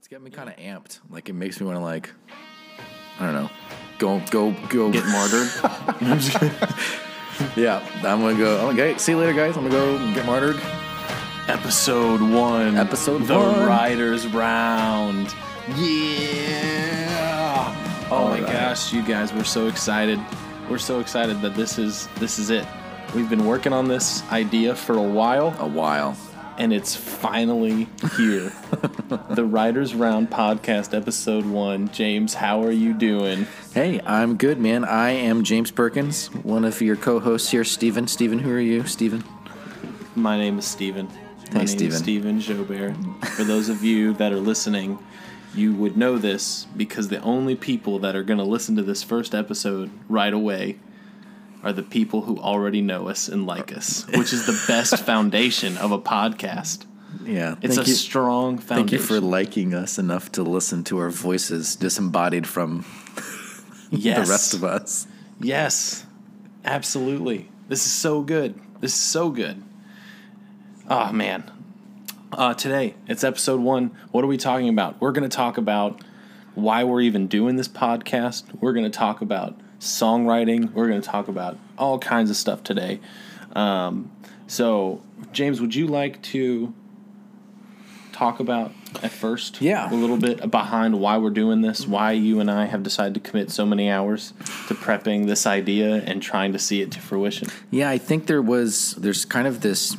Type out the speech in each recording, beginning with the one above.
It's getting me kind of amped. Like it makes me want to like, I don't know, go go go Get martyred. Yeah, I'm gonna go. I'm gonna go. See you later, guys. I'm gonna go get martyred. Episode one. Episode the one. Writers Round. Yeah. Oh All my right. gosh, you guys, we're so excited. We're so excited that this is this is it. We've been working on this idea for a while, A while. And it's finally here. the Writers Round podcast, episode one. James, how are you doing? Hey, I'm good, man. I am James Perkins, one of your co-hosts here, Steven. Steven, who are you, Steven? My name is Steven. My name Steven. is Steven Joubert. For those of you that are listening, you would know this because the only people that are going to listen to this first episode right away are the people who already know us and like us, which is the best foundation of a podcast. Yeah, It's a you. strong foundation. Thank you for liking us enough to listen to our voices disembodied from yes. the rest of us. Yes, absolutely. This is so good. This is so good. Oh man. Uh, today it's episode one. What are we talking about? We're going to talk about why we're even doing this podcast. We're going to talk about songwriting. We're going to talk about all kinds of stuff today. Um, so, James, would you like to talk about at first? Yeah. a little bit behind why we're doing this, why you and I have decided to commit so many hours to prepping this idea and trying to see it to fruition. Yeah, I think there was there's kind of this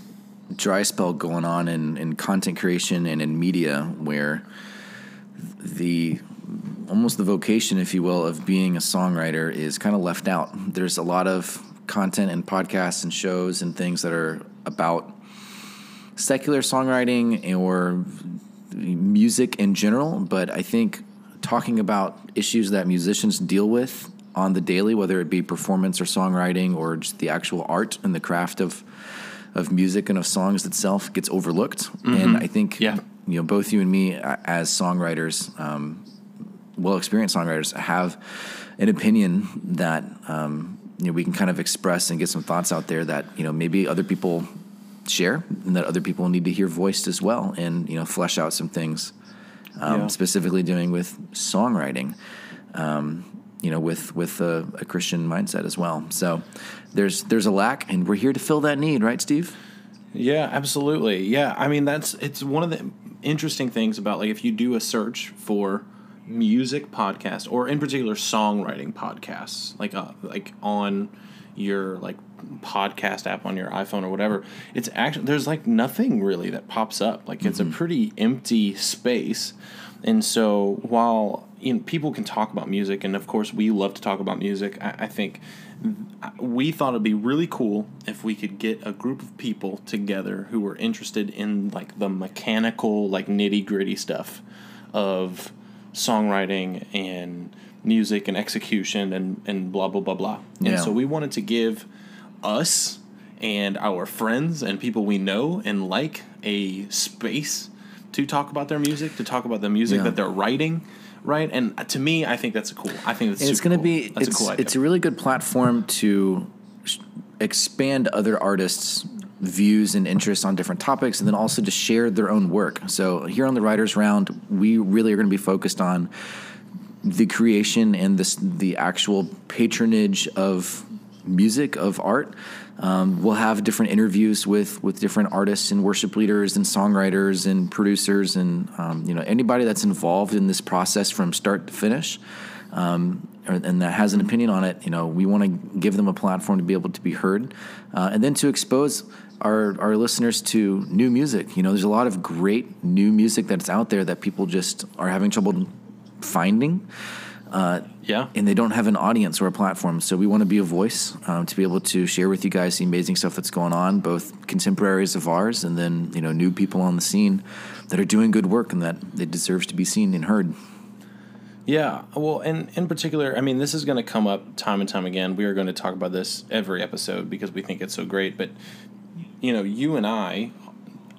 dry spell going on in, in content creation and in media where the almost the vocation, if you will, of being a songwriter is kind of left out. There's a lot of content and podcasts and shows and things that are about secular songwriting or music in general, but I think talking about issues that musicians deal with on the daily, whether it be performance or songwriting or just the actual art and the craft of of music and of songs itself, gets overlooked. And mm-hmm. I think Yeah. You know both you and me as songwriters, um, well experienced songwriters, have an opinion that um, you know we can kind of express and get some thoughts out there that you know maybe other people share and that other people need to hear voiced as well and you know flesh out some things um, Yeah. specifically doing with songwriting um, you know with with a, a christian mindset as well so there's there's a lack and we're here to fill that need right steve Yeah, absolutely. Yeah, I mean that's it's one of the interesting things about like if you do a search for music podcast or in particular songwriting podcasts, like uh, like on your like podcast app on your iPhone or whatever, it's actually there's like nothing really that pops up. Like it's a pretty empty space. And so while you know, people can talk about music, and of course we love to talk about music, I, I think Mm-hmm. we thought it'd be really cool if we could get a group of people together who were interested in like the mechanical, like nitty gritty stuff of songwriting and music and execution and, and blah blah blah blah. And Yeah. so we wanted to give us and our friends and people we know and like a space to talk about their music, to talk about the music Yeah. that they're writing, right? And to me, I think that's a cool. I think that's it's going to cool. be that's it's, a cool idea. it's a really good platform to sh- expand other artists views and interests on different topics and then also to share their own work so here on the writers round we really are going to be focused on the creation and this the actual patronage of music of art um, we'll have different interviews with with different artists and worship leaders and songwriters and producers and um, you know anybody that's involved in this process from start to finish um, and that has an opinion on it you know we want to give them a platform to be able to be heard uh, and then to expose our, our listeners to new music. You know there's a lot of great new music that's out there that people just are having trouble finding yeah. and they don't have an audience or a platform. So we want to be a voice um, to be able to share with you guys the amazing stuff that's going on, both contemporaries of ours and then you know new people on the scene that are doing good work and that it deserves to be seen and heard. Yeah, well, and in particular, I mean, this is going to come up time and time again. We are going to talk about this every episode because we think it's so great. But you know, you and I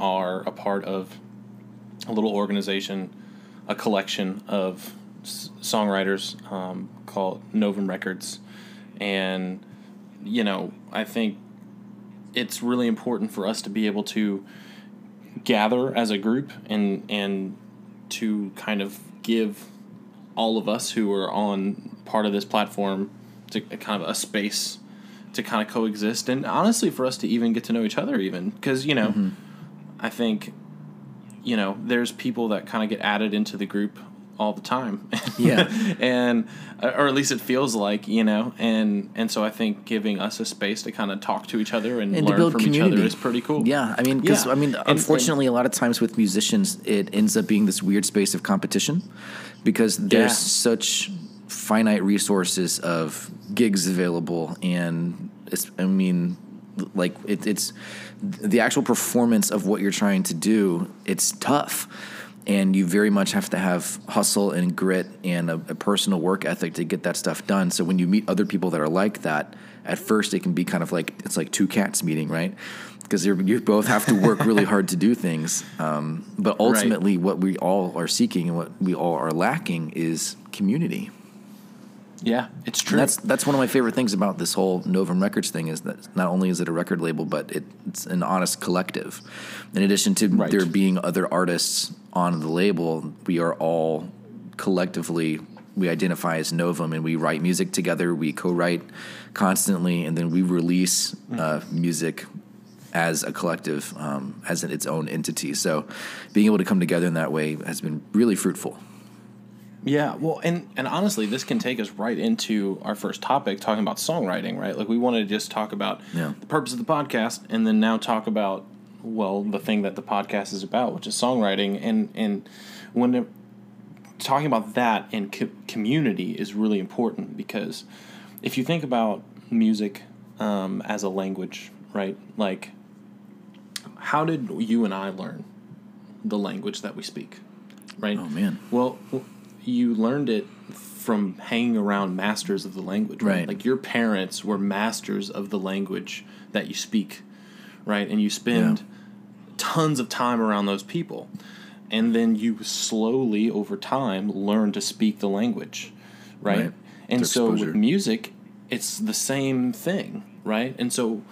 are a part of a little organization, a collection of s- songwriters um, called Novum Records, and you know, I think it's really important for us to be able to gather as a group and and to kind of give all of us who are on part of this platform to kind of a space to kind of coexist and honestly for us to even get to know each other even because you know mm-hmm. i think you know there's people that kind of get added into the group all the time. Yeah. and uh, or at least it feels like, you know, and and so I think giving us a space to kind of talk to each other and, and learn from community. each other is pretty cool. Yeah, I mean, because yeah. I mean, and, unfortunately, and, a lot of times with musicians, it ends up being this weird space of competition because there's yeah. such finite resources of gigs available, and it's I mean, like it, it's the actual performance of what you're trying to do. It's tough and you very much have to have hustle and grit and a, a, personal work ethic to get that stuff done. So when you meet other people that are like that, at first it can be kind of like it's like two cats meeting, right? Because you both have to work really hard to do things. Um, but ultimately, right. what we all are seeking and what we all are lacking is community. Yeah, it's true. And that's that's one of my favorite things about this whole Novum Records thing is that not only is it a record label, but it, it's an honest collective. In addition to right. there being other artists on the label, we are all collectively we identify as Novum, and we write music together. We co-write constantly, and then we release mm. uh, music as a collective, um, as its own entity. So, being able to come together in that way has been really fruitful. Yeah, well, and and honestly, this can take us right into our first topic, talking about songwriting, right? Like we want to just talk about yeah. the purpose of the podcast, and then now talk about well, the thing that the podcast is about, which is songwriting, and and when talking about that and co- community is really important because if you think about music um, as a language, right? Like, how did you and I learn the language that we speak? Right. Oh man. Well you learned it from hanging around masters of the language, right? right? Like your parents were masters of the language that you speak, right? And you spend yeah. tons of time around those people. And then you slowly over time learn to speak the language, right? right. And so with music, it's the same thing, right? And so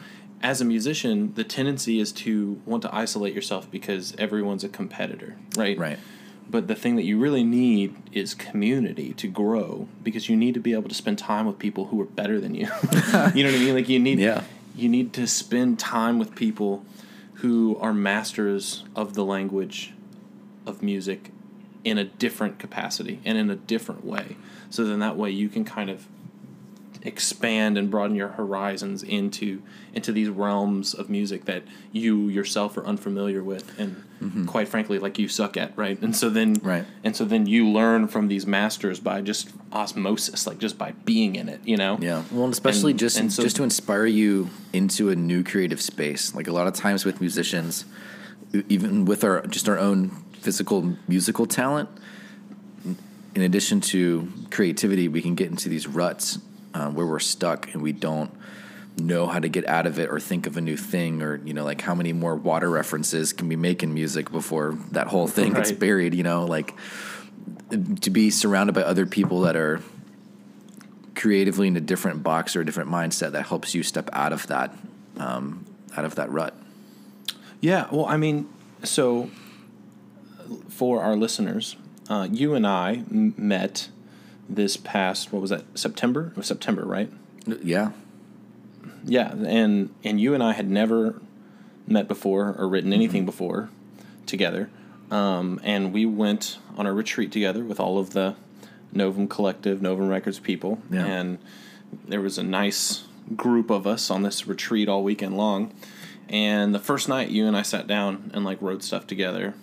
as a musician, the tendency is to want to isolate yourself because everyone's a competitor, right? Right but the thing that you really need is community to grow because you need to be able to spend time with people who are better than you. you know what I mean? Like you need yeah. You need to spend time with people who are masters of the language of music in a different capacity and in a different way. So then that way you can kind of expand and broaden your horizons into into these realms of music that you yourself are unfamiliar with and mm-hmm. quite frankly like you suck at right? And so then right. and so then you learn from these masters by just osmosis like just by being in it you know? Yeah. Well and especially and, just and so, just to inspire you into a new creative space. Like a lot of times with musicians even with our just our own physical musical talent in addition to creativity we can get into these ruts uh, where we're stuck and we don't know how to get out of it or think of a new thing or you know like how many more water references can we make in music before that whole thing right. gets buried you know like to be surrounded by other people that are creatively in a different box or a different mindset that helps you step out of that um, out of that rut yeah well i mean so for our listeners uh, you and i m- met this past what was that September? It was September, right? Yeah. Yeah, and and you and I had never met before or written anything mm-hmm. before together, um, and we went on a retreat together with all of the Novum Collective, Novum Records people, yeah. and there was a nice group of us on this retreat all weekend long. And the first night, you and I sat down and like wrote stuff together,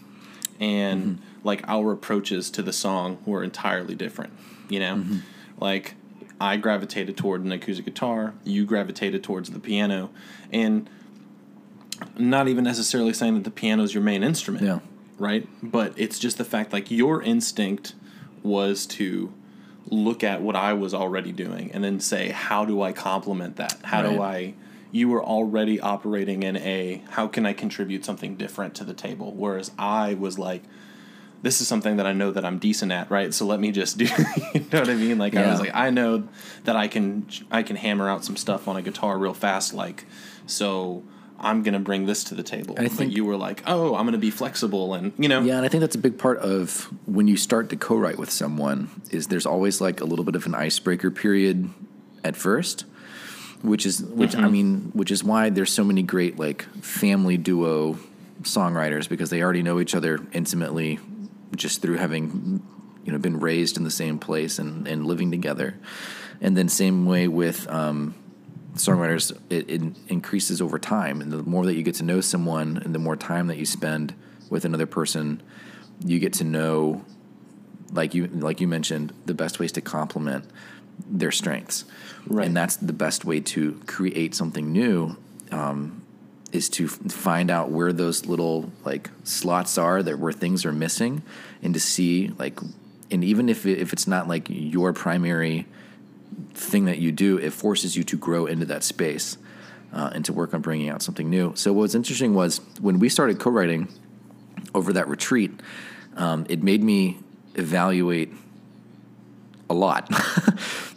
and mm-hmm. like our approaches to the song were entirely different you know? Mm-hmm. Like, I gravitated toward an acoustic guitar, you gravitated towards the piano, and not even necessarily saying that the piano is your main instrument. Yeah. Right? But it's just the fact like your instinct was to look at what I was already doing and then say, how do I complement that? How right. do I you were already operating in a how can I contribute something different to the table? Whereas I was like, this is something that I know that I'm decent at, right? So let me just do. you know what I mean? Like yeah. I was like, I know that I can I can hammer out some stuff on a guitar real fast, like so. I'm going to bring this to the table. I but think- you were like, oh, I'm going to be flexible, and you know, Yeah, and I think that's a big part of when you start to co-write with someone is there's always like a little bit of an icebreaker period at first, which is which I mm-hmm. mean, which is why there's so many great like family duo songwriters because they already know each other intimately just through having you know been raised in the same place and, and living together. And then same way with um, songwriters, it, it increases over time. And the more that you get to know someone and the more time that you spend with another person, you get to know, like you like you mentioned, the best ways to complement their strengths. Right. And that's the best way to create something new. Um, is to find out where those little like slots are that where things are missing, and to see like, and even if it, if it's not like your primary thing that you do, it forces you to grow into that space uh, and to work on bringing out something new. So what was interesting was when we started co-writing over that retreat, um, it made me evaluate a lot.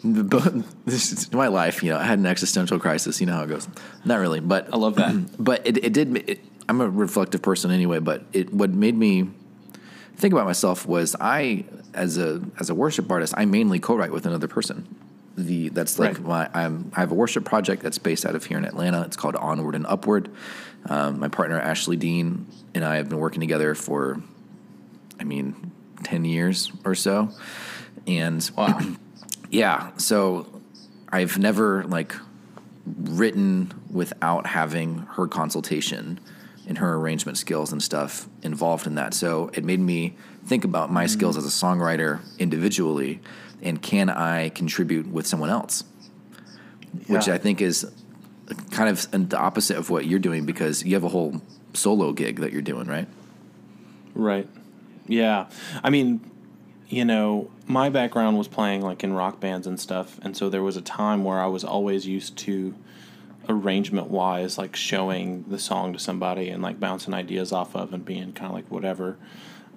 But this is my life, you know. I had an existential crisis. You know how it goes. Not really, but I love that. but it, it did. It, I'm a reflective person anyway. But it what made me think about myself was I as a as a worship artist, I mainly co-write with another person. The that's like Right. my I'm I have a worship project that's based out of here in Atlanta. It's called Onward and Upward. Um, my partner Ashley Dean and I have been working together for, I mean, ten years or so, and Wow. yeah, so I've never like written without having her consultation and her arrangement skills and stuff involved in that. So it made me think about my mm-hmm. skills as a songwriter individually and can I contribute with someone else? Which I think is kind of the opposite of what you're doing because you have a whole solo gig that you're doing, right? Right. Yeah. I mean, you know, my background was playing like in rock bands and stuff, and so there was a time where I was always used to arrangement wise like showing the song to somebody and like bouncing ideas off of and being kind of like whatever.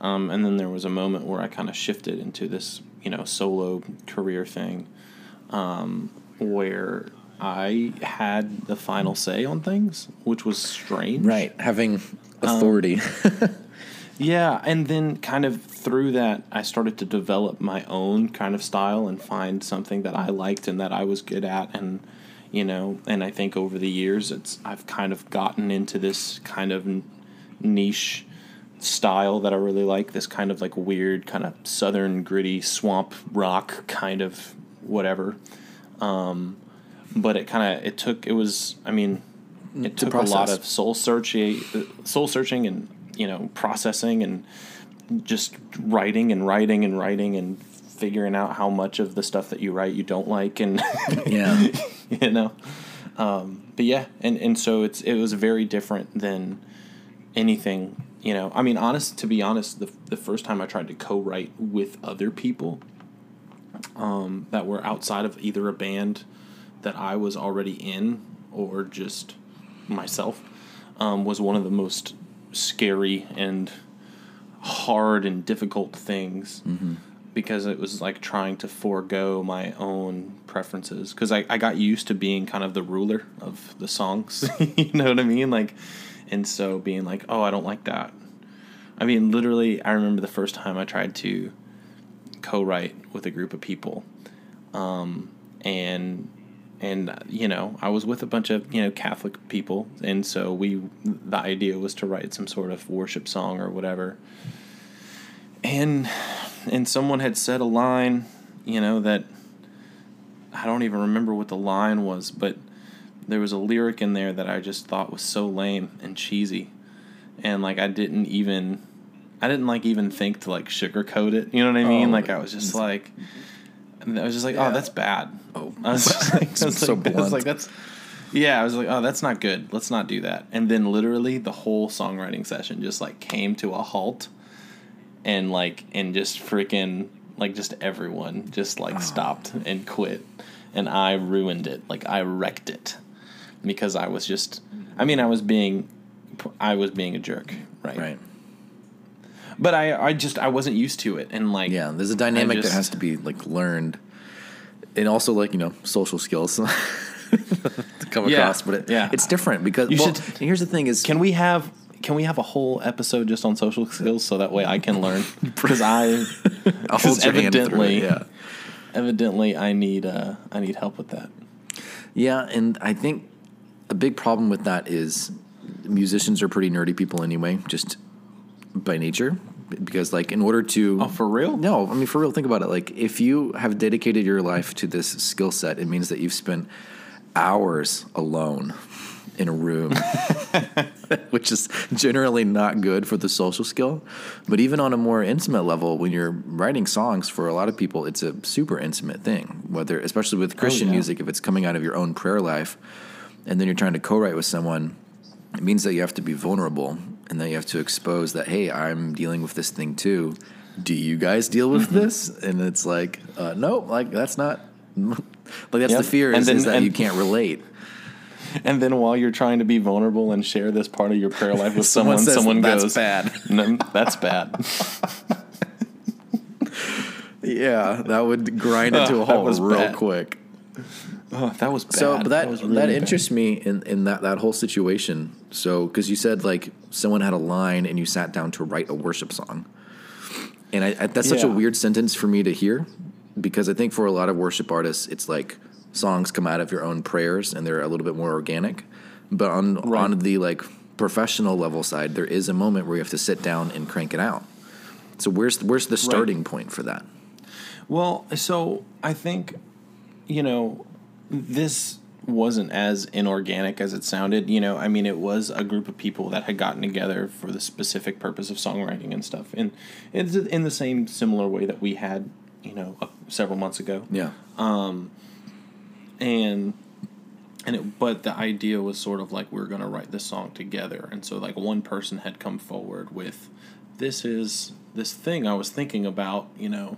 Um, and then there was a moment where I kind of shifted into this, you know, solo career thing um, where I had the final say on things, which was strange. Right. Having authority. Yeah, and then kind of through that, I started to develop my own kind of style and find something that I liked and that I was good at, and you know, and I think over the years, it's I've kind of gotten into this kind of niche style that I really like. This kind of like weird, kind of southern gritty swamp rock kind of whatever. Um, but it kind of it took it was I mean it took a lot of soul searching, soul searching, and you know processing and just writing and writing and writing and figuring out how much of the stuff that you write you don't like and yeah. you know um, but yeah and and so it's it was very different than anything you know i mean honest to be honest the, the first time i tried to co-write with other people um, that were outside of either a band that i was already in or just myself um, was one of the most scary and hard and difficult things because it was like trying to forego my own preferences. Because I, I got used to being kind of the ruler of the songs you know what i mean? Like and so being like oh i don't like that. I mean literally i remember the first time i tried to co-write with a group of people um, and and uh, you know i was with a bunch of you know catholic people. And so we the idea was to write some sort of worship song or whatever. And and someone had said a line you know that i don't even remember what the line was but there was a lyric in there that i just thought was so lame and cheesy. And like i didn't even i didn't like even think to like sugarcoat it. You know what i mean? Oh, like i was just like and i was just like oh, Yeah. oh that's bad Oh. I was, just like, I was So like, I was blunt. like, that's yeah. I was like, oh, that's not good. Let's not do that. And then literally the whole songwriting session just like came to a halt, and like and just freaking like just everyone just like oh. stopped and quit, and I ruined it. Like I wrecked it because I was just. I mean, I was being, I was being a jerk, right? Right. But I, I just, I wasn't used to it, and like, Yeah, there's a dynamic just- that has to be like learned, and also like you know social skills. to come Yeah, across, but it, yeah. it's different because You well, should- here's the thing: is Can we have can we have a whole episode just on social skills so that way I can learn because I I'll hold your hand through evidently it, yeah. evidently I need uh, I need help with that. Yeah, and I think a big problem with that is musicians are pretty nerdy people anyway, just by nature. Because like in order to Oh, for real? No, I mean for real. Think about it. Like if you have dedicated your life to this skill set, it means that you've spent hours alone in a room, which is generally not good for the social skill. But even on a more intimate level, when you're writing songs for a lot of people, it's a super intimate thing. Whether, especially with Christian oh, yeah. music, if it's coming out of your own prayer life, and then you're trying to co-write with someone, it means that you have to be vulnerable and then you have to expose that hey, I'm dealing with this thing too. Do you guys deal with Mm-hmm. this? And it's like, uh, no, like that's not. Like that's Yep. the fear And is, then- is that and- you can't relate. And then while you're trying to be vulnerable and share this part of your prayer life with Someone someone, someone "That's goes, bad." "No, that's bad." Yeah, that would grind into a hole real bad. quick. Oh, that was bad. So, but that that, really bad. interests me in, in that, that whole situation. So, because you said like someone had a line and you sat down to write a worship song, and I, I, that's such a weird sentence for me to hear, because I think for a lot of worship artists, it's like songs come out of your own prayers and they're a little bit more organic. But on Right. on the like professional level side, there is a moment where you have to sit down and crank it out. So where's where's the starting point for that? Well, so I think, you know, this wasn't as inorganic as it sounded. You know, I mean, it was a group of people that had gotten together for the specific purpose of songwriting and stuff. And it's in the same similar way that we had, you know, several months ago. Yeah. Um, and and it, but the idea was sort of like we going to write this song together and so like one person had come forward with this is this thing i was thinking about you know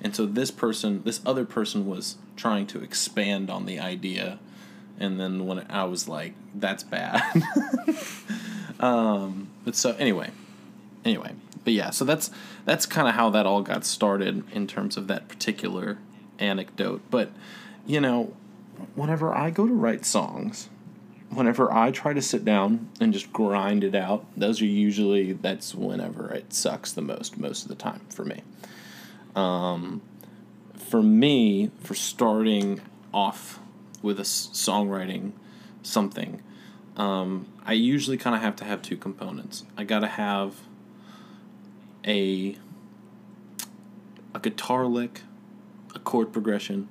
and so this person this other person was trying to expand on the idea. And then when i was like that's bad. Um but so anyway anyway but yeah so that's that's kind of how that all got started in terms of that particular anecdote. But you know whenever i go to write songs whenever i try to sit down and just grind it out those are usually that's whenever it sucks the most most of the time for me. Um, for me for starting off with a s- songwriting something um, i usually kind of have to have two components. I gotta have a a guitar lick a chord progression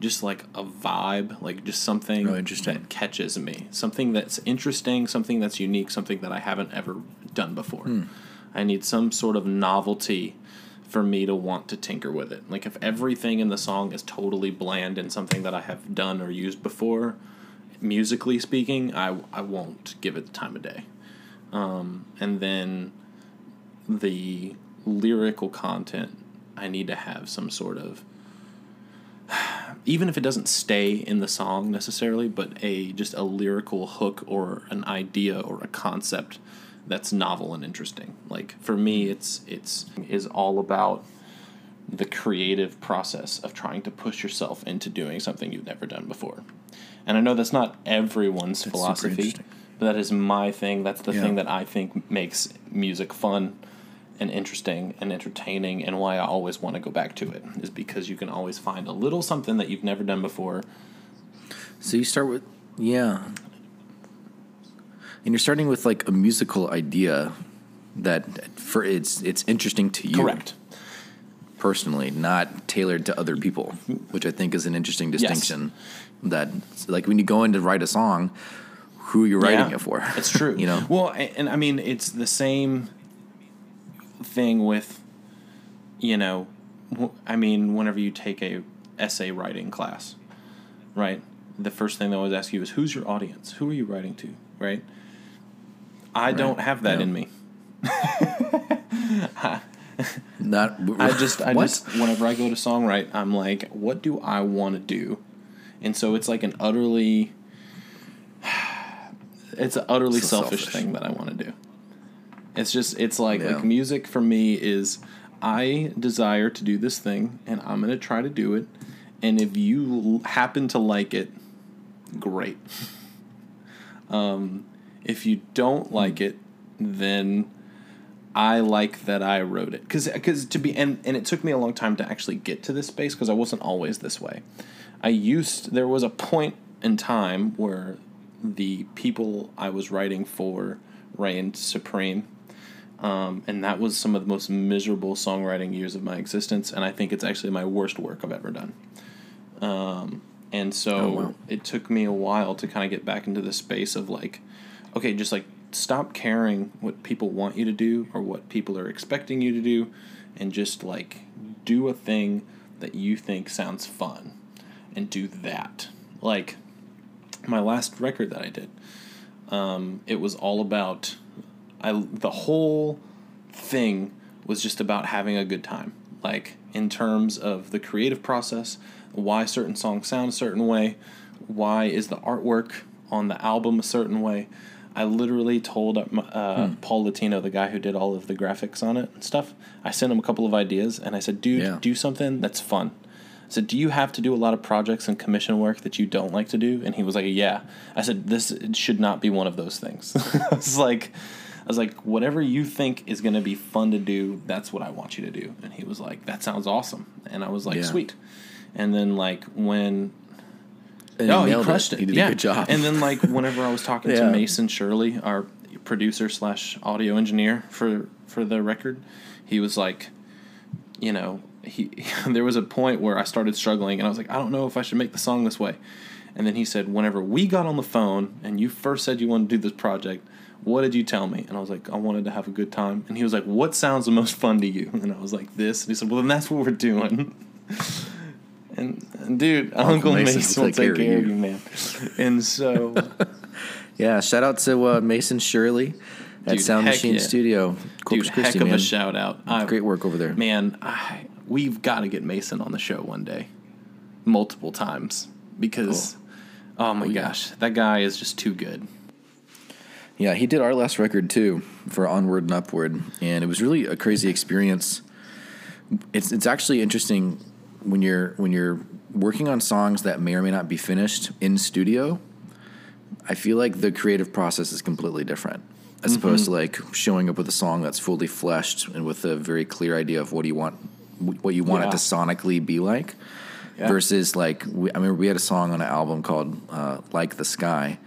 just like a vibe like just something Oh, that catches me. Something that's interesting something that's unique something that i haven't ever done before. Hmm. i need some sort of novelty for me to want to tinker with it. Like if everything in the song is totally bland and something that i have done or used before musically speaking i, I won't give it the time of day. Um, and then the lyrical content i need to have some sort of even if it doesn't stay in the song necessarily but a just a lyrical hook or an idea or a concept that's novel and interesting. Like for me it's it's is all about the creative process of trying to push yourself into doing something you've never done before. And i know that's not everyone's super philosophy but that is my thing. That's the Yeah. thing that i think makes music fun and interesting and entertaining and why I always want to go back to it is because you can always find a little something that you've never done before. So you start with yeah, and you're starting with like a musical idea that for it's it's interesting to you personally, not tailored to other people, which I think is an interesting distinction. That like when you go in to write a song, who you're writing Yeah, it for? It's true. you know. Well, and I mean, it's the same thing with, you know, I mean, whenever you take a essay writing class, right? The first thing they always ask you is, "Who's your audience? Who are you writing to?" Right? I don't have that Yeah. in me. Not I just, I what? just, whenever I go to songwrite, I'm like, what do I want to do? And so it's like an utterly, it's an utterly So selfish, selfish. thing that I want to do. It's just, it's like, Yeah. like music for me is, I desire to do this thing, and I'm gonna try to do it. And if you happen to like it, great. um, if you don't like it, then I like that I wrote it because because to be and and it took me a long time to actually get to this space because I wasn't always this way. I used there was a point in time where the people I was writing for reigned supreme. Um, and that was some of the most miserable songwriting years of my existence, and I think it's actually my worst work I've ever done. Um, and so Oh, wow. it took me a while to kind of get back into the space of like, okay, just like stop caring what people want you to do or what people are expecting you to do, and just like do a thing that you think sounds fun, and do that. Like my last record that I did, um, it was all about I the whole thing was just about having a good time. Like in terms of the creative process, why certain songs sound a certain way, why is the artwork on the album a certain way. I literally told uh, Paul Latino, the guy who did all of the graphics on it and stuff. I sent him a couple of ideas, and I said, "Dude, Yeah. do something that's fun." I said, "Do you have to do a lot of projects and commission work that you don't like to do?" And he was like, "Yeah." I said, "This should not be one of those things." I was like, "I was like, whatever you think is going to be fun to do, that's what I want you to do." And he was like, "That sounds awesome." And I was like, Yeah. "Sweet." And then like when And oh, he it. crushed it. He did yeah. a good job. And then like whenever I was talking Yeah. to Mason Shirley, our producer slash audio engineer for for the record, he was like, you know, he there was a point where I started struggling, and I was like, I don't know if I should make the song this way. And then he said, whenever we got on the phone and you first said you wanted to do this project, what did you tell me? And I was like, I wanted to have a good time. And he was like, What sounds the most fun to you? And I was like, This. And he said, Well, then that's what we're doing. And, and dude, Uncle, Mason Mason, will will take care of you, man. And so, yeah, shout out to uh, Mason Shirley at Dude, Sound Machine yeah. Studio. dude, Corpus heck Christi, of man. a shout out. I, Great work over there. man. I, we've got to get Mason on the show one day, multiple times, because oh my yeah. gosh, that guy is just too good. Yeah, he did our last record too for Onward and Upward, and it was really a crazy experience. It's it's actually interesting when you're when you're working on songs that may or may not be finished in studio. I feel like the creative process is completely different as opposed to like showing up with a song that's fully fleshed and with a very clear idea of what you want what you want Yeah. it to sonically be like Yeah. versus like we, I remember we had a song on an album called uh, "Like the Sky"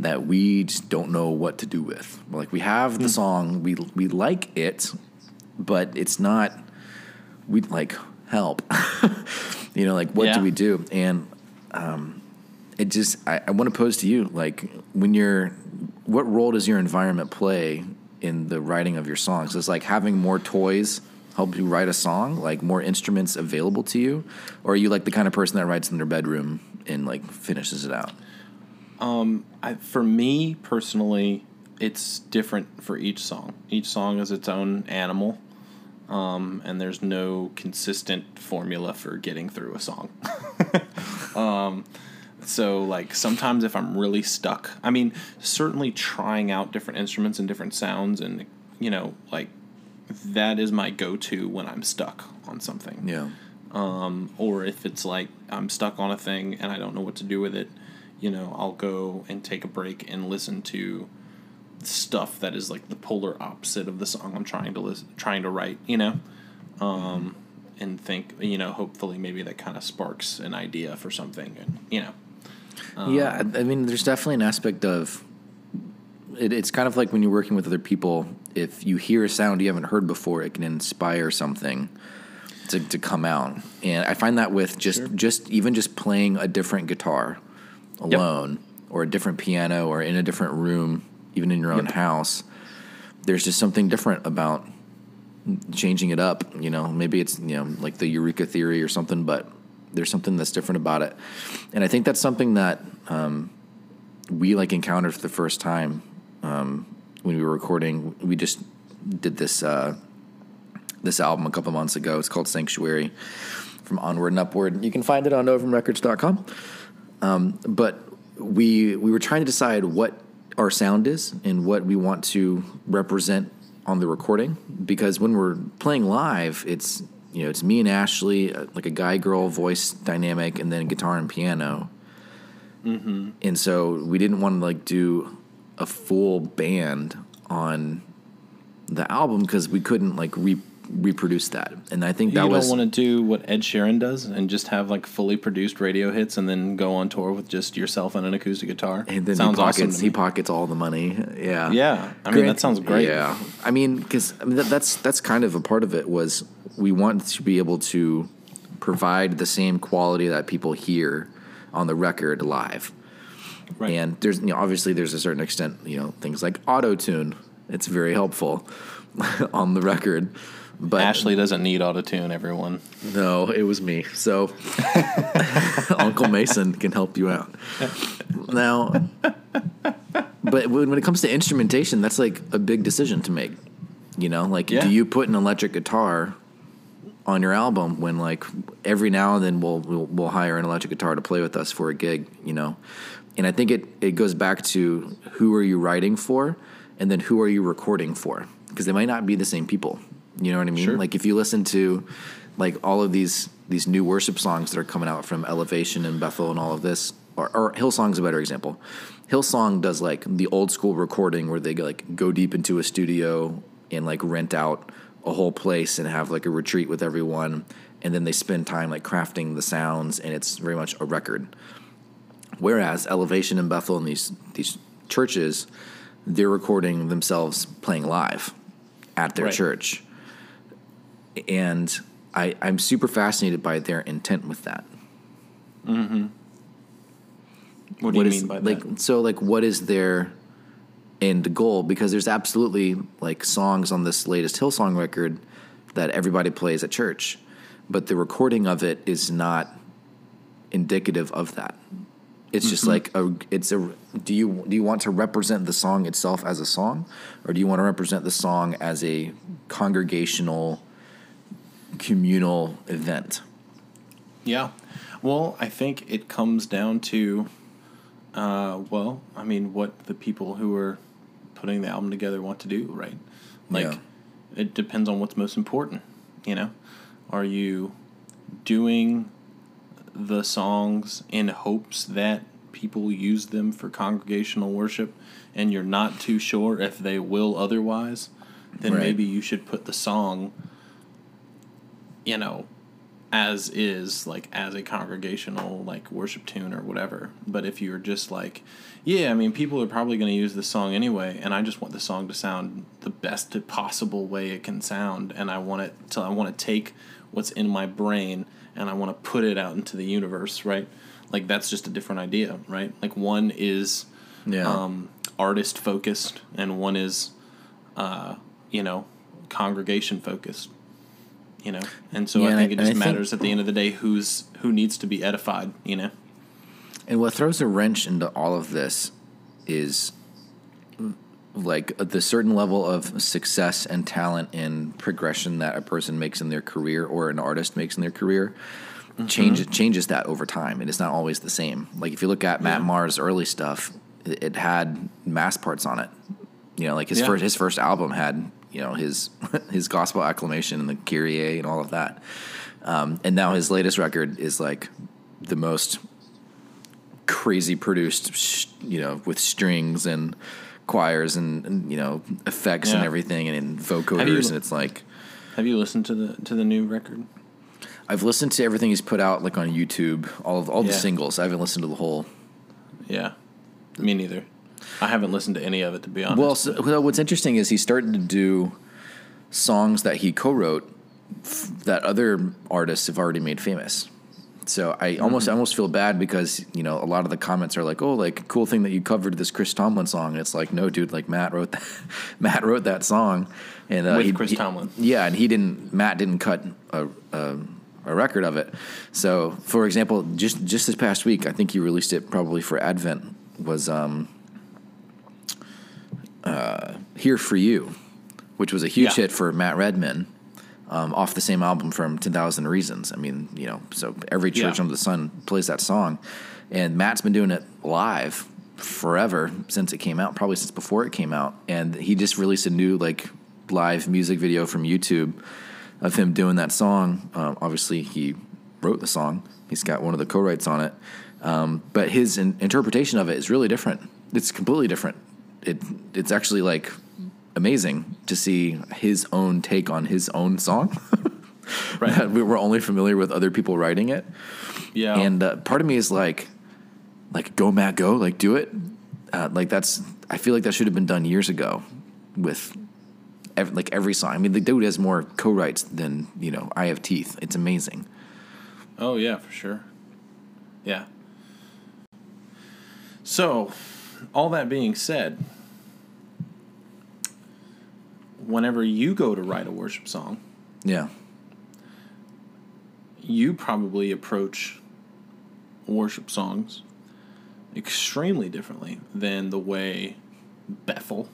that we just don't know what to do with. Like we have the song, we we like it, but it's not. We like help. you know, like what Yeah. do we do? And um, it just I, I want to pose to you like when you're what role does your environment play in the writing of your songs? Is like having more toys help you write a song, like more instruments available to you, or are you like the kind of person that writes in their bedroom and like finishes it out? I, for me personally, it's different for each song. Each song is its own animal, um, and there's no consistent formula for getting through a song. um, so, like, sometimes if I'm really stuck, I mean, certainly trying out different instruments and different sounds, and, you know, like, that is my go to when I'm stuck on something Yeah. um, or if it's like I'm stuck on a thing and I don't know what to do with it, you know, I'll go and take a break and listen to stuff that is like the polar opposite of the song I'm trying to listen, trying to write, you know, um, and think, you know, hopefully maybe that kind of sparks an idea for something, and you know, yeah, I I mean, there's definitely an aspect of it, it's kind of like when you're working with other people. If you hear a sound you haven't heard before, it can inspire something to, to come out. And I find that with just just even just playing a different guitar alone, or a different piano, or in a different room, even in your own Yep. house. There's just something different about changing it up. You know, maybe it's you know like the Eureka theory or something, but there's something that's different about it. And I think that's something that um, we like encountered for the first time um, when we were recording. We just did this uh, this album a couple months ago. It's called Sanctuary from Onward and Upward. You can find it on novumrecords.com. Um, but we we were trying to decide what our sound is and what we want to represent on the recording because when we're playing live, it's you know it's me and Ashley uh, like a guy girl voice dynamic and then guitar and piano. mm-hmm. and so we didn't want to like do a full band on the album because we couldn't like re- reproduce that. And I think that you was don't want to do what Ed Sheeran does and just have like fully produced radio hits and then go on tour with just yourself and an acoustic guitar. and then sounds he pockets awesome. he pockets all the money. Yeah, yeah, I mean Grant- that sounds great. Yeah, I mean, because I mean that, that's that's kind of a part of it was we want to be able to provide the same quality that people hear on the record live. Right. And there's you know, obviously there's a certain extent you know things like auto tune. It's very helpful on the record. But Ashley doesn't need autotune, everyone. no, it was me. So Uncle Mason can help you out. Now, but when when it comes to instrumentation, that's like a big decision to make. You know, like Yeah. do you put an electric guitar on your album when like every now and then we'll, we'll we'll hire an electric guitar to play with us for a gig, you know? And I think it it goes back to who are you writing for and then who are you recording for? Because they might not be the same people. You know what I mean? Sure. Like if you listen to like all of these these new worship songs that are coming out from Elevation and Bethel and all of this, or, or Hillsong's a better example. Hillsong does like the old school recording where they like go deep into a studio and like rent out a whole place and have like a retreat with everyone, and then they spend time like crafting the sounds, and it's very much a record. Whereas Elevation and Bethel and these these churches, they're recording themselves playing live at their Right. church, and I, I'm super fascinated by their intent with that. What do you What is- mean by like that? so like what is their end goal? Because there's absolutely like songs on this latest Hillsong record that everybody plays at church, but the recording of it is not indicative of that. It's just Mm-hmm. like a it's a do you do you want to represent the song itself as a song or do you want to represent the song as a congregational communal event? Yeah. Well, I think it comes down to, uh, well, I mean, what the people who are putting the album together want to do, right? Like, Yeah. it depends on what's most important, you know? Are you doing the songs in hopes that people use them for congregational worship and you're not too sure if they will otherwise? Then Right. maybe you should put the song, you know, as is like as a congregational like worship tune or whatever. But if you're just like yeah i mean people are probably going to use this song anyway and i just want the song to sound the best possible way it can sound and i want it to i want to take what's in my brain and i want to put it out into the universe right? Like that's just a different idea right? Like one is Yeah. um, artist focused and one is uh, you know congregation focused you know and so Yeah, i think it just I think- matters at the end of the day who's who needs to be edified you know And what throws a wrench into all of this is like the certain level of success and talent and progression that a person makes in their career or an artist makes in their career mm-hmm. changes changes that over time and it's not always the same. Like if you look at Matt Yeah. Maher's early stuff, it, it had mass parts on it. You know, like his Yeah. first his first album had you know his his gospel acclamation and the Kyrie and all of that. Um, and now his latest record is like the most crazy produced, you know, with strings and choirs and, and, you know effects and everything and, and Have you- vocoders, and it's like have you listened to the to the new record I've listened to everything he's put out, like on YouTube, all of all the singles. I haven't listened to the whole. yeah me neither i haven't listened to any of it to be honest Well, so, well, what's interesting is he started to do songs that he co-wrote f- that other artists have already made famous. So I almost I almost feel bad because you know a lot of the comments are like, oh, like cool thing that you covered this Chris Tomlin song. And it's like, no, dude, like Matt wrote that, Matt wrote that song, and uh, With he- Chris he- Tomlin. Yeah, and he didn't. Matt didn't cut a, a a record of it. So, for example, just just this past week, I think he released it probably for Advent. Was um, uh, "Here for You," which was a huge Yeah. hit for Matt Redman. Um, off the same album from 10,000 Reasons. I mean, you know, so every church Yeah. under the sun plays that song. And Matt's been doing it live forever since it came out, probably since before it came out. And he just released a new, like, live music video from YouTube of him doing that song. Um, obviously, he wrote the song, he's got one of the co writes on it. Um, but his in- interpretation of it is really different. It's completely different. It it's actually like amazing to see his own take on his own song. Right. we were only familiar with other people writing it. Yeah. And uh, part of me is like, like go Matt, go, like do it. Uh, like that's I feel like that should have been done years ago with ev- like every song. I mean, the dude has more co-writes than you know. I have teeth. It's amazing. Oh yeah, for sure. Yeah. So, all that being said, whenever you go to write a worship song, Yeah. you probably approach worship songs extremely differently than the way Bethel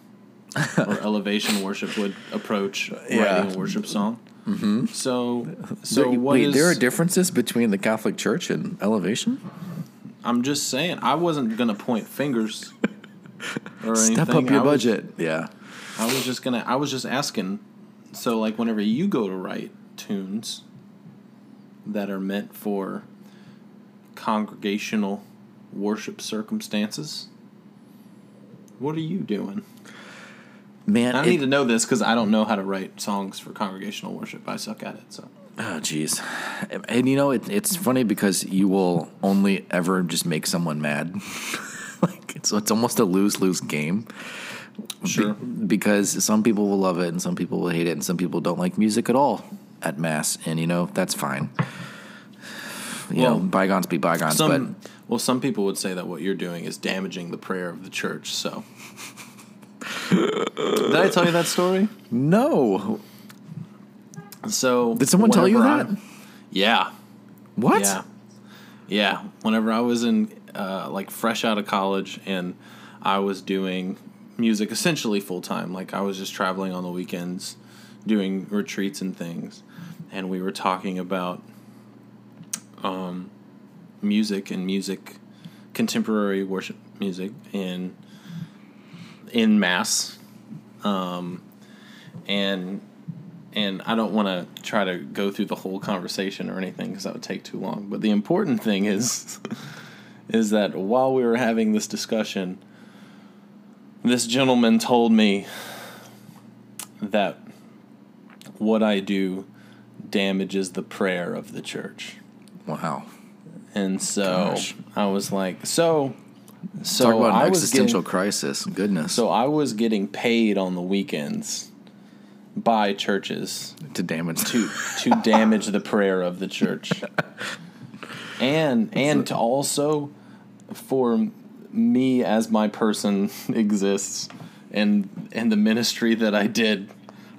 or Elevation Worship would approach Yeah. writing a worship song. Mm-hmm. So, so There- what wait, is- there are differences between the Catholic Church and Elevation. I'm just saying, I wasn't gonna point fingers or Step anything. Step up your was- budget. yeah. I was just gonna. I was just asking. So, like, whenever you go to write tunes that are meant for congregational worship circumstances, what are you doing? Man, I it- need to know this because I don't know how to write songs for congregational worship. I suck at it. So, Oh, jeez. And you know, it, it's funny because you will only ever just make someone mad. like it's it's almost a lose lose game. Be- Sure. because some people will love it and some people will hate it and some people don't like music at all at mass, and you know that's fine. You know, Well, bygones be bygones. some well, some people would say that what you're doing is damaging the prayer of the church. So, did I tell you that story? no, So, did someone tell you that? I- yeah. What? Yeah, yeah. Whenever I was in uh, like fresh out of college and I was doing music essentially full time, like I was just traveling on the weekends, doing retreats and things, and we were talking about um, music and music, contemporary worship music in in mass, um, and and I don't want to try to go through the whole conversation or anything because that would take too long. But the important thing is, is that while we were having this discussion, this gentleman told me that what I do damages the prayer of the church, Wow. and so Gosh. I was like, so, so Talk about an I was existential getting, crisis. Goodness. so I was getting paid on the weekends by churches to damage to to damage the prayer of the church and and to also for me as my person exists and and the ministry that I did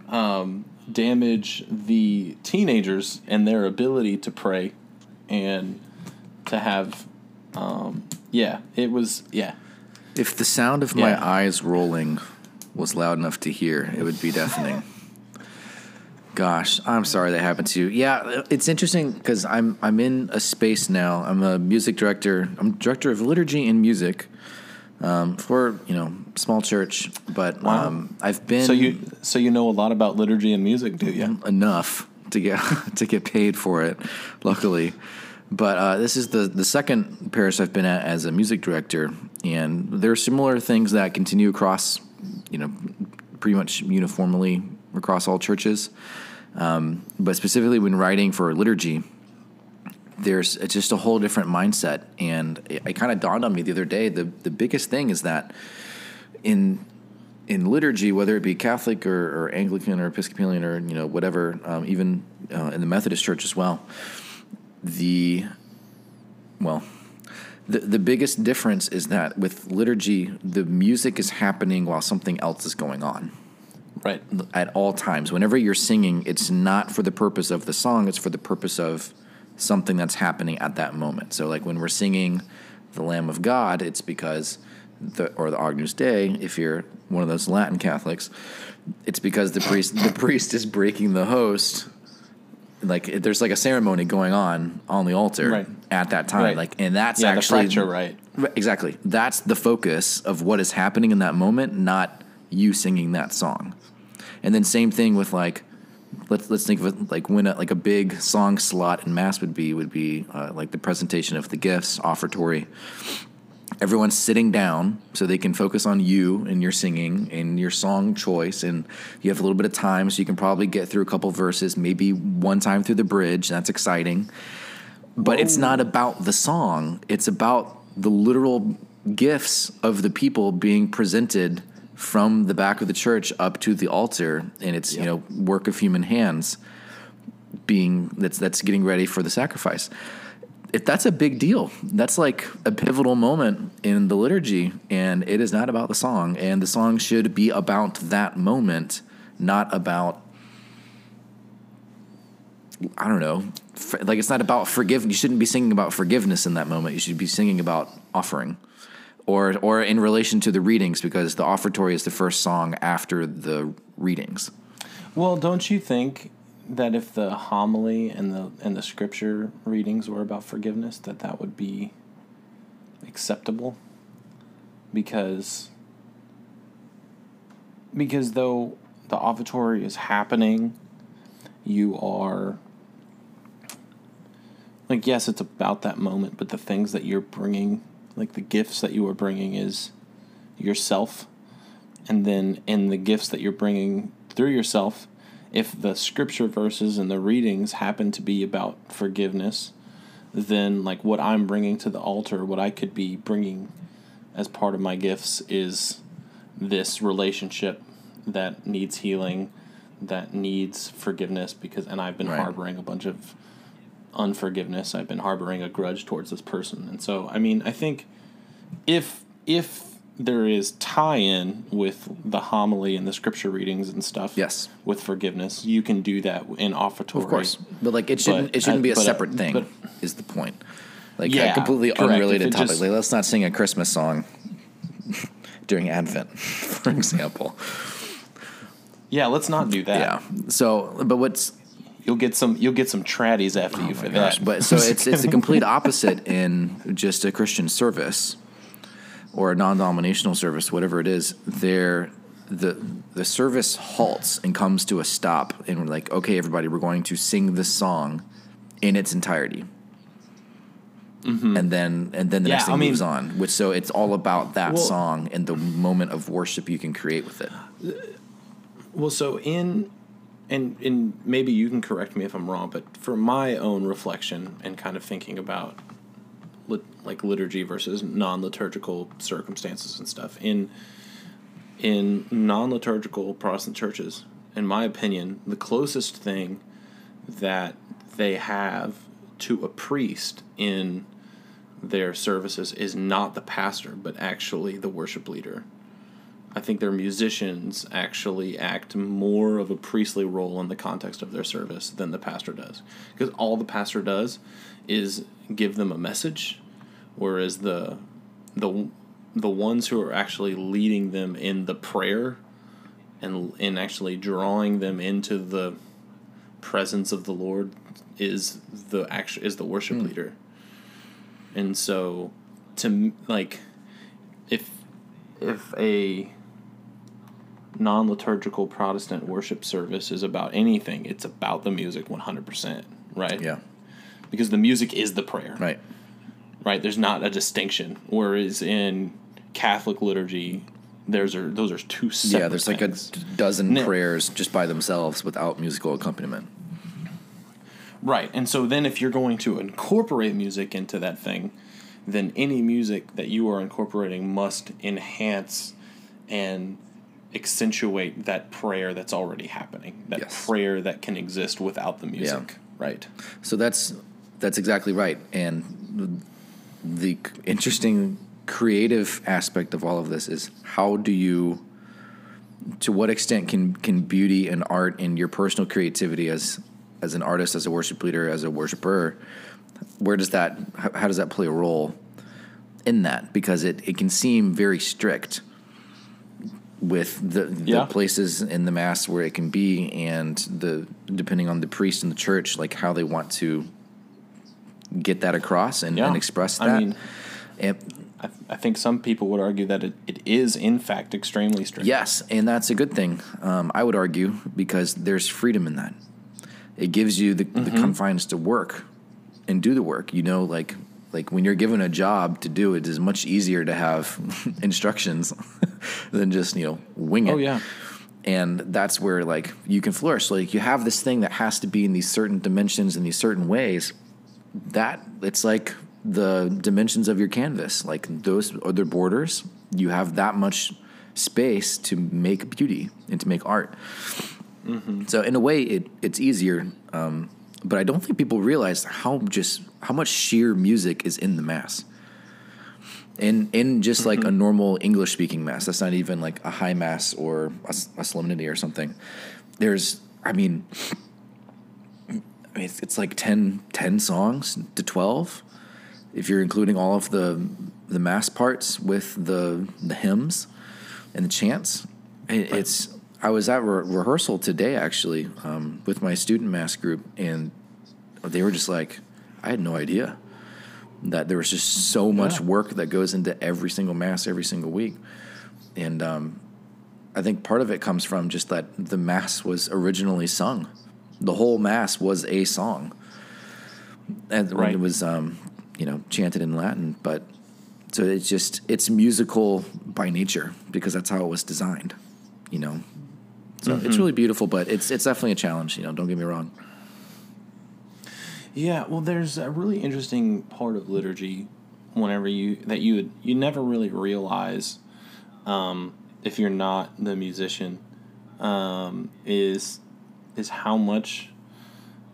um, damage the teenagers and their ability to pray and to have um, yeah it was yeah If the sound of my eyes rolling was loud enough to hear, it would be deafening. Gosh, I'm sorry that happened to you. Yeah, it's interesting because I'm I'm in a space now. I'm a music director. I'm director of liturgy and music um, for you know small church, but Wow. um, I've been so you so you know a lot about liturgy and music do you enough to get to get paid for it, luckily. But uh, this is the the second parish I've been at as a music director, and there are similar things that continue across, you know, pretty much uniformly across all churches. Um, but specifically when writing for liturgy, there's it's just a whole different mindset, and it, it kind of dawned on me the other day. The the biggest thing is that in in liturgy, whether it be Catholic or, or Anglican or Episcopalian or you know whatever, um, even uh, in the Methodist Church as well, the well, the the biggest difference is that with liturgy, the music is happening while something else is going on right at all times. Whenever you're singing, it's not for the purpose of the song; it's for the purpose of something that's happening at that moment. So, like when we're singing the Lamb of God, it's because the or the Agnus Dei, if you're one of those Latin Catholics, it's because the priest the priest is breaking the host. Like there's like a ceremony going on on the altar Right. at that time, Right. like, and that's yeah actually the fracture right Right, Exactly. That's the focus of what is happening in that moment, not you singing that song. And then same thing with like let's let's think of it like when a, like a big song slot in mass would be would be uh, like the presentation of the gifts offertory. Everyone's sitting down so they can focus on you and your singing and your song choice. And you have a little bit of time so you can probably get through a couple verses maybe one time through the bridge. That's exciting. But it's not about the song. It's about the literal gifts of the people being presented from the back of the church up to the altar and it's you know work of human hands being that's that's getting ready for the sacrifice. If that's a big deal that's like a pivotal moment in the liturgy and it is not about the song and the song should be about that moment not about i don't know like it's not about forgive you shouldn't be singing about forgiveness in that moment you should be singing about offering or or in relation to the readings because the offertory is the first song after the readings Well, don't you think that if the homily and the and the scripture readings were about forgiveness, that that would be acceptable? Because because though the offertory is happening, you are like yes, it's about that moment, but the things that you're bringing, like the gifts that you are bringing, is yourself and then in the gifts that you're bringing through yourself if the scripture verses and the readings happen to be about forgiveness then like what i'm bringing to the altar what i could be bringing as part of my gifts is this relationship that needs healing that needs forgiveness because and i've been Right. harboring a bunch of unforgiveness i've been harboring a grudge towards this person and so i mean i think if if there is tie-in with the homily and the scripture readings and stuff Yes. with forgiveness you can do that in offertory Of course, but like it shouldn't But, it shouldn't be a but, uh, separate thing. but- is the point? Like Yeah, completely correct. Unrelated topic. just- like let's not sing a Christmas song during Advent, for example. yeah let's not do that Yeah. So, but what's you'll get some you'll get some traddies after you for Oh gosh, that but so it's it's the complete opposite in just a Christian service or a non-denominational service, whatever it is. There, the the service halts and comes to a stop, and we're like, okay, everybody, we're going to sing this song in its entirety. And then, and then the Mm-hmm. Yeah, next thing I mean- moves on. Which so it's all about that Well- song and the moment of worship you can create with it. Well, so in and and maybe you can correct me if I'm wrong, but for my own reflection and kind of thinking about lit, like liturgy versus non-liturgical circumstances and stuff in in non-liturgical Protestant churches, in my opinion, the closest thing that they have to a priest in their services is not the pastor, but actually the worship leader. I think their musicians actually act more of a priestly role in the context of their service than the pastor does. Because all the pastor does is give them a message, whereas the the the ones who are actually leading them in the prayer and in actually drawing them into the presence of the Lord is the actual is the worship hmm. leader. And so to like if if a non-liturgical Protestant worship service is about anything, it's about the music 100%, right? Yeah. Because the music is the prayer, Right. right? There's not a distinction. Whereas in Catholic liturgy, there's are those are two separate. Yeah. There's like a things. dozen Now- prayers just by themselves without musical accompaniment. Right. And so then if you're going to incorporate music into that thing, then any music that you are incorporating must enhance and accentuate that prayer that's already happening. That Yes. prayer that can exist without the music. Right. So that's that's exactly right. And the interesting creative aspect of all of this is how do you to what extent can can beauty and art and your personal creativity as as an artist, as a worship leader, as a worshiper, where does that how, how does that play a role in that? Because it, it can seem very strict with the, the Yeah. places in the mass where it can be and the depending on the priest and the church like how they want to get that across and, Yeah. and express I that mean, and, I, I think some people would argue that it, it is in fact extremely strict. Yes, and that's a good thing. Um, I would argue because there's freedom in that. It gives you the, the confines to work and do the work. You know, like like when you're given a job to do it is much easier to have instructions than just you know wing it. Oh yeah. and that's where like you can flourish. Like you have this thing that has to be in these certain dimensions in these certain ways. That it's like the dimensions of your canvas. Like those other borders, you have that much space to make beauty and to make art. So in a way, it it's easier. Um, but I don't think people realize how just how much sheer music is in the mass. In in just like a normal English speaking mass, that's not even like a high mass or a solemnity or something. There's, I mean, I mean it's, it's like 10, 10 songs to twelve, if you're including all of the the mass parts with the the hymns and the chants. It, it's I was at re- rehearsal today actually um, with my student mass group, and they were just like, I had no idea that there was just so much Yeah. work that goes into every single mass every single week, and um, I think part of it comes from just that the mass was originally sung. The whole mass was a song, and Right. it was um, you know chanted in Latin, but so it's just it's musical by nature because that's how it was designed, you know. So it's really beautiful, but it's it's definitely a challenge. You know, don't get me wrong. Yeah, well, there's a really interesting part of liturgy whenever you that you would, you never really realize um, if you're not the musician um, is is how much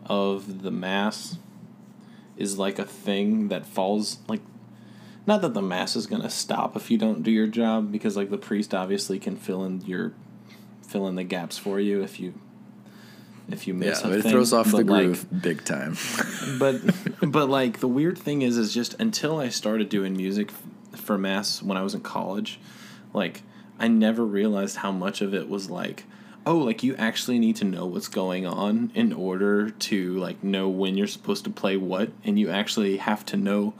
of the mass is like a thing that falls like not that the mass is going to stop if you don't do your job because like the priest obviously can fill in your fill in the gaps for you if you if you miss Yeah, a it thing, throws off the but, like, groove big time. but but like the weird thing is is just until I started doing music for mass when I was in college, like I never realized how much of it was like oh like you actually need to know what's going on in order to like know when you're supposed to play what and you actually have to know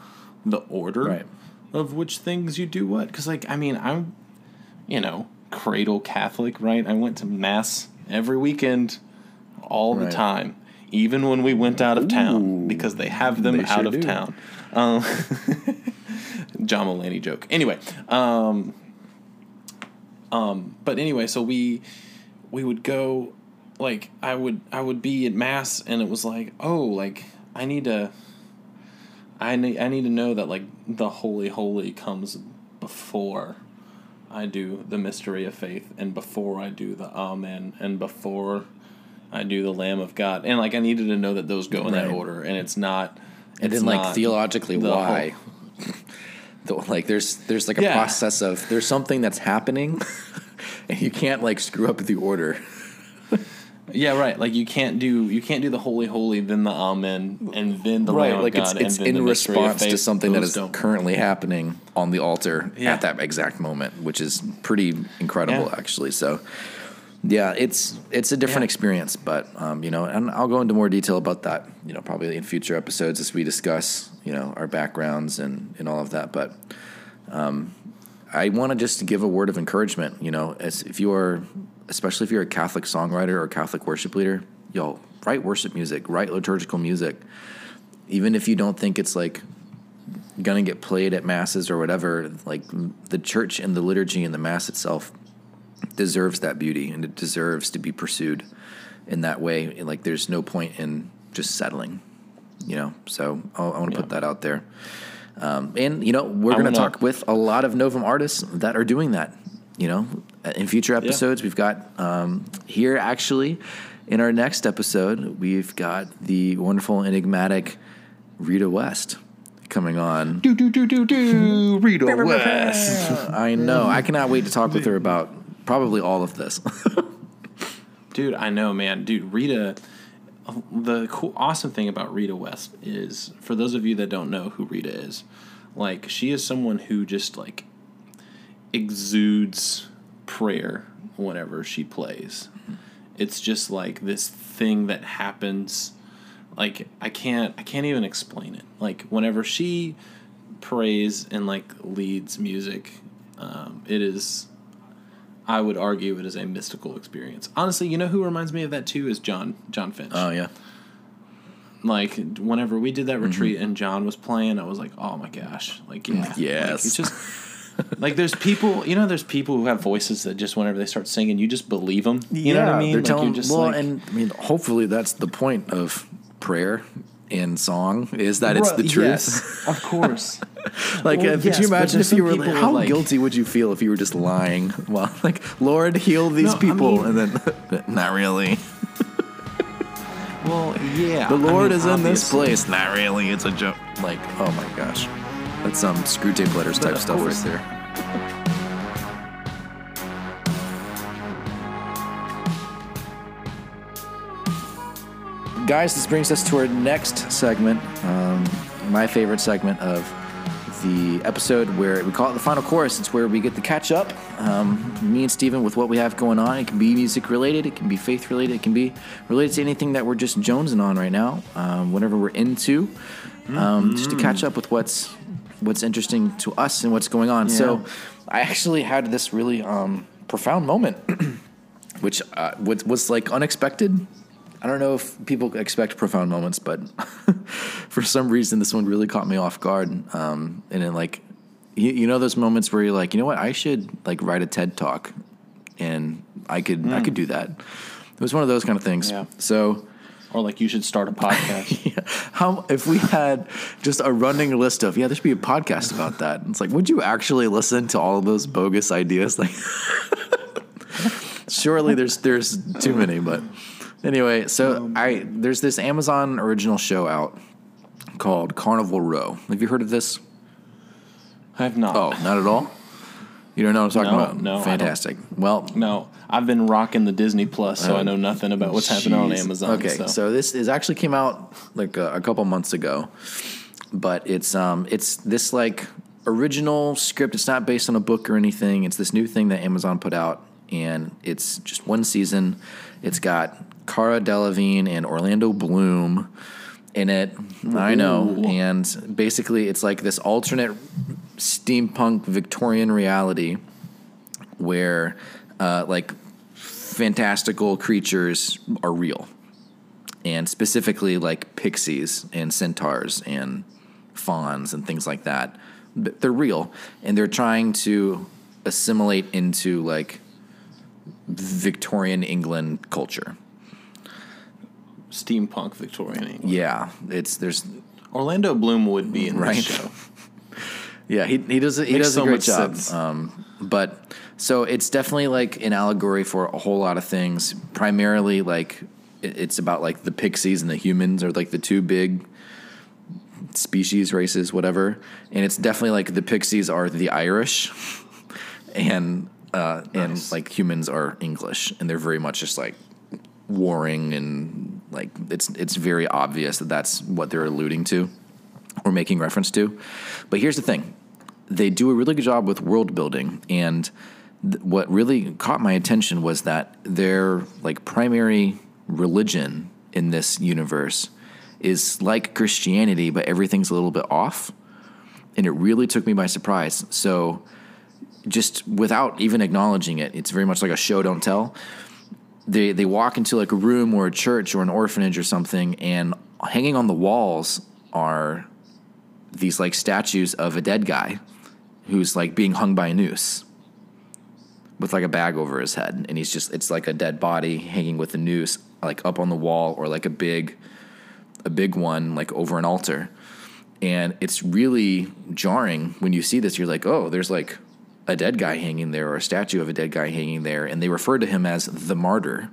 the order Right. of which things you do what cuz like I mean I'm you know cradle catholic right I went to mass every weekend all the time even when we went out of town because they have them They out sure of do. town. Um, John Mulaney joke. Anyway um, um, but anyway so we we would go like I would I would be at mass and it was like oh like I need to I need I need to know that like the holy holy comes before I do the mystery of faith and before I do the amen and before I do the lamb of God. And like I needed to know that those go in that order and it's not and it's then like theologically the why? The- like there's there's like a Yeah. process of there's something that's happening and you can't like screw up the order. Yeah right. Like you can't do you can't do the holy holy then the amen and then the lamb like of it's God it's and then in response to something that Those is don't- currently happening on the altar Yeah. at that exact moment which is pretty incredible Yeah. actually. So yeah it's it's a different Yeah. experience but um, you know and i'll go into more detail about that you know probably in future episodes as we discuss you know our backgrounds and and all of that but um, I want to just to give a word of encouragement. You know, as if you are, especially if you're a Catholic songwriter or Catholic worship leader, y'all write worship music, write liturgical music, even if you don't think it's like gonna get played at masses or whatever. Like the church and the liturgy and the mass itself deserves that beauty, and it deserves to be pursued in that way. And, Like, there's no point in just settling. You know, so I'll, I want to put that out there. Um, and you know, we're going to talk with a lot of Novum artists that are doing that. You know, in future episodes, we've got um, here actually in our next episode, we've got the wonderful enigmatic Rita West coming on. do do do do do Rita West I know. I cannot wait to talk with her about probably all of this. Dude, I know, man. Dude, Rita. The cool, awesome thing about Rita West is, for those of you that don't know who Rita is, like she is someone who just like exudes prayer whenever she plays. It's just like this thing that happens. Like I can't, I can't even explain it. Like whenever she prays and like leads music, um, it is. I would argue it is a mystical experience. Honestly, you know who reminds me of that too is John John Finch. Oh yeah. like whenever we did that mm-hmm. retreat and John was playing, I was like, oh my gosh, like yeah, Like, it's just like there's people, you know, there's people who have voices that just whenever they start singing, you just believe them. You know what I mean? They're Like, telling. you're just well, like- and I mean, hopefully that's the point of prayer and song is that it's the truth. yes, of course. like, Well, uh, could yes, you imagine if you were? people How like- guilty would you feel if you were just lying? Well, like, Lord, heal these No, I people, mean- and then not really. Well, yeah. The I Lord mean, is in this place. Not really. It's a joke. Like, oh my gosh, that's some Screwtape letters type stuff course. right there. Guys, this brings us to our next segment, um, my favorite segment of the episode where we call it the final chorus. It's where we get to catch up, um, me and Steven, with what we have going on. It can be music related, it can be faith related, it can be related to anything that we're just jonesing on right now, um, whatever we're into, um, just to catch up with what's what's interesting to us and what's going on. So, I actually had this really um, profound moment, which uh, was, was like unexpected. I don't know if people expect profound moments, but for some reason, this one really caught me off guard. Um, and then, like, you, you know, those moments where you're like, you know what, I should like write a TED talk, and I could I could do that. It was one of those kind of things. Yeah. So, Or like you should start a podcast. yeah, how if we had just a running list of yeah, there should be a podcast about that. It's like, would you actually listen to all of those bogus ideas? Like, surely there's there's too many, but anyway. So I there's this Amazon original show out called Carnival Row. Have you heard of this? I have not. Oh, not at all. You don't know what I'm talking No, about? no, fantastic. Well, No, I've been rocking the Disney Plus, so I know nothing about what's happening on Amazon. Okay, so, so. this is actually came out like a, a couple months ago, but it's um it's this like original script. It's not based on a book or anything. It's this new thing that Amazon put out, and it's just one season. It's got Cara Delevingne and Orlando Bloom in it. I know, and basically it's like this alternate steampunk Victorian reality where uh, like fantastical creatures are real, and specifically like pixies and centaurs and fauns and things like that. Th- They're real, and they're trying to assimilate into like Victorian England culture. steampunk Victorian England. Yeah, it's there's Orlando Bloom would be in Right. this show. Yeah, he he does he Makes does so a great much job. Um, but so it's definitely like an allegory for a whole lot of things. Primarily, like it's about like the pixies and the humans are like the two big species races, whatever. And it's definitely like the pixies are the Irish, and uh, and like humans are English, and they're very much just like warring and like it's it's very obvious that that's what they're alluding to or making reference to. But here's the thing they do a really good job with world building. And th- what really caught my attention was that their like primary religion in this universe is like Christianity, but everything's a little bit off. And it really took me by surprise. So, just without even acknowledging it, it's very much like a show don't tell. They they walk into like a room or a church or an orphanage or something, and hanging on the walls are these like statues of a dead guy who's like being hung by a noose with like a bag over his head. And he's just it's like a dead body hanging with a noose like up on the wall or like a big a big one like over an altar. And it's really jarring when you see this. You're like oh there's like a dead guy hanging there or a statue of a dead guy hanging there and they refer to him as the martyr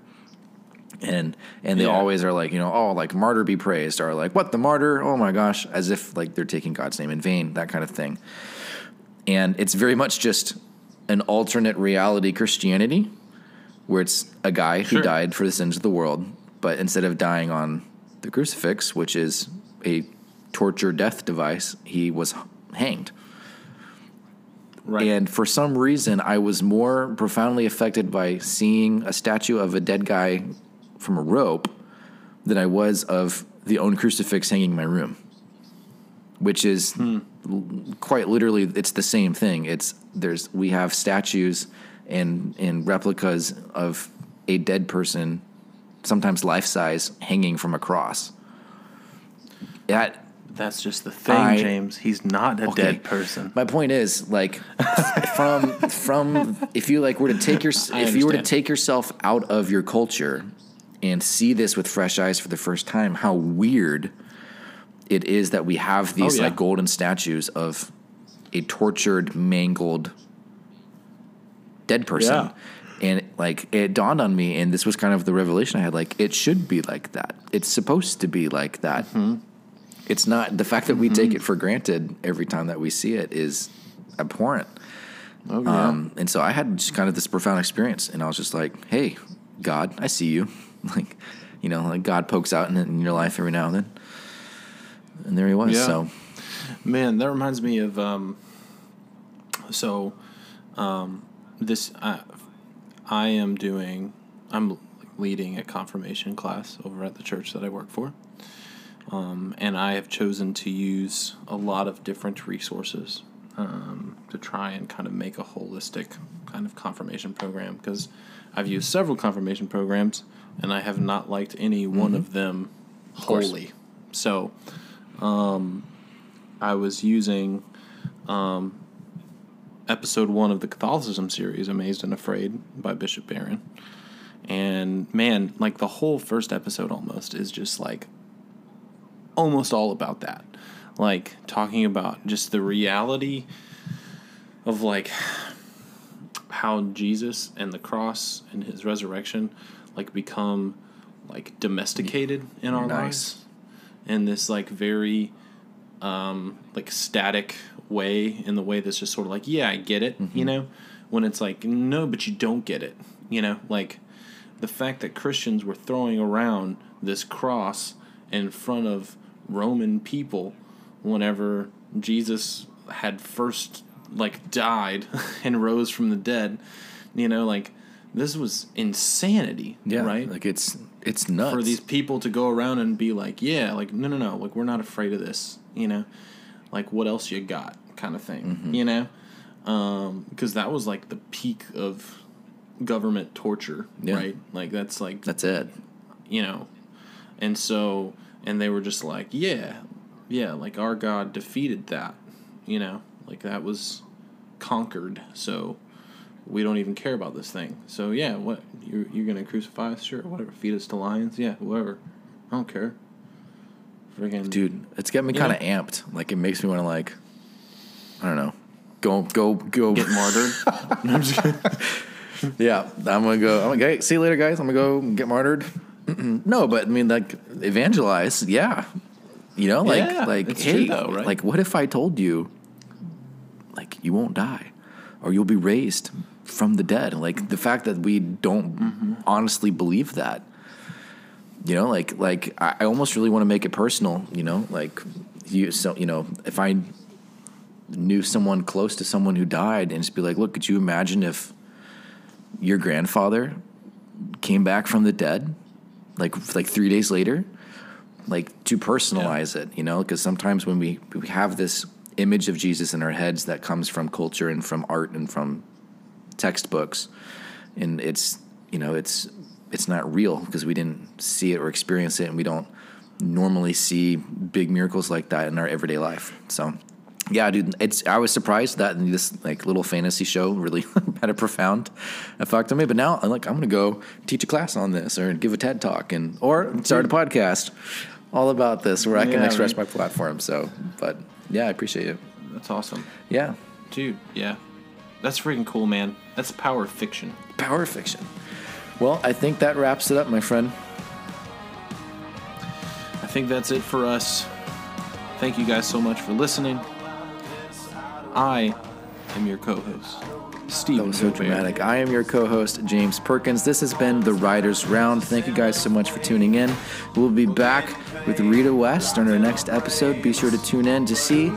and and they Yeah. always are like you know oh like martyr be praised or like what the martyr oh my gosh as if like they're taking god's name in vain that kind of thing and it's very much just an alternate reality christianity where it's a guy who Sure. died for the sins of the world but instead of dying on the crucifix which is a torture death device he was hanged Right. and for some reason, I was more profoundly affected by seeing a statue of a dead guy from a rope than I was of the own crucifix hanging in my room. which is l- quite literally it's the same thing. It's there's we have statues and and replicas of a dead person, sometimes life size, hanging from a cross. That That's just the thing, I- James. He's not a Okay. dead person. My point is, like, from from if you like were to take your if you were to take yourself out of your culture and see this with fresh eyes for the first time, how weird it is that we have these Oh, yeah. like golden statues of a tortured, mangled, dead person. Yeah. And like it dawned on me, and this was kind of the revelation I had. Like it should be like that. It's supposed to be like that. Mm-hmm. It's not the fact that we take it for granted every time that we see it is abhorrent. Oh, yeah. Um, and so I had just kind of this profound experience, and I was just like, "Hey, God, I see you." Like, you know, like God pokes out in, in your life every now and then, and there he was. Yeah. So Man, that reminds me of um, so um, this I, I am doing I'm leading a confirmation class over at the church that I work for. Um, and I have chosen to use a lot of different resources um, to try and kind of make a holistic kind of confirmation program because I've used several confirmation programs and I have not liked any one of them course. wholly. So, um, I was using um, episode one of the Catholicism series, Amazed and Afraid by Bishop Barron. And man, like the whole first episode almost is just like almost all about that. Like talking about just the reality of like how Jesus and the cross and his resurrection like become like domesticated in our Nice. lives in this like very um like static way in the way that's just sort of like yeah i get it you know when it's like no but you don't get it you know like the fact that christians were throwing around this cross in front of roman people whenever jesus had first like died and rose from the dead you know like this was insanity yeah, right like it's it's nuts. for these people to go around and be like, yeah, like no, no, no, like we're not afraid of this, you know, like what else you got, kind of thing, Mm-hmm. you know, because that was like the peak of government torture, Yeah. right? Like that's like That's it. you know, and so and they were just like, yeah, yeah, like our God defeated that, you know, like that was conquered, so we don't even care about this thing. So yeah, what you're you're gonna crucify us? Sure, whatever. Feed us to lions? Yeah, whatever. I don't care. Friggin' dude it's getting me kind of amped like it makes me want to like i don't know go go go get martyred. I'm yeah i'm gonna go i'm gonna go see you later guys i'm gonna go get martyred Mm-mm. no but i mean like evangelize yeah you know like Yeah, like hey though, right? like what if i told you like you won't die or you'll be raised from the dead like the fact that we don't Mm-hmm. honestly believe that you know like like I, I almost really want to make it personal you know like you so you know if i knew someone close to someone who died and just be like look could you imagine if your grandfather came back from the dead like like three days later like to personalize it you know? Because sometimes when we we have this image of jesus in our heads that comes from culture and from art and from textbooks and it's you know it's it's not real because we didn't see it or experience it and we don't normally see big miracles like that in our everyday life so yeah dude it's i was surprised that this like little fantasy show really had a profound effect on me but now i'm like i'm gonna go teach a class on this or give a ted talk and or start a podcast all about this where i can Yeah, express right. my platform so but yeah i appreciate it That's awesome, yeah dude. Yeah, that's freaking cool, man. That's power fiction. power fiction well i think that wraps it up my friend I think that's it for us. Thank you guys so much for listening. I am your co-host, That was so dramatic. I am your co host, James Perkins. This has been The Writers Round. Thank you guys so much for tuning in. We'll be back with Rita West on our next episode. Be sure to tune in to see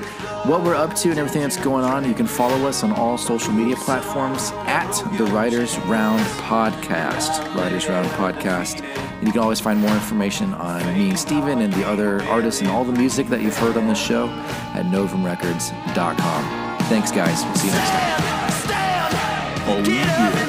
what we're up to and everything that's going on. You can follow us on all social media platforms at The Writers Round Podcast. Writers Round Podcast And you can always find more information on me Steven and the other artists and all the music that you've heard on the show at novumrecords.com. Thanks, guys. We'll see you next time. Oh, yeah.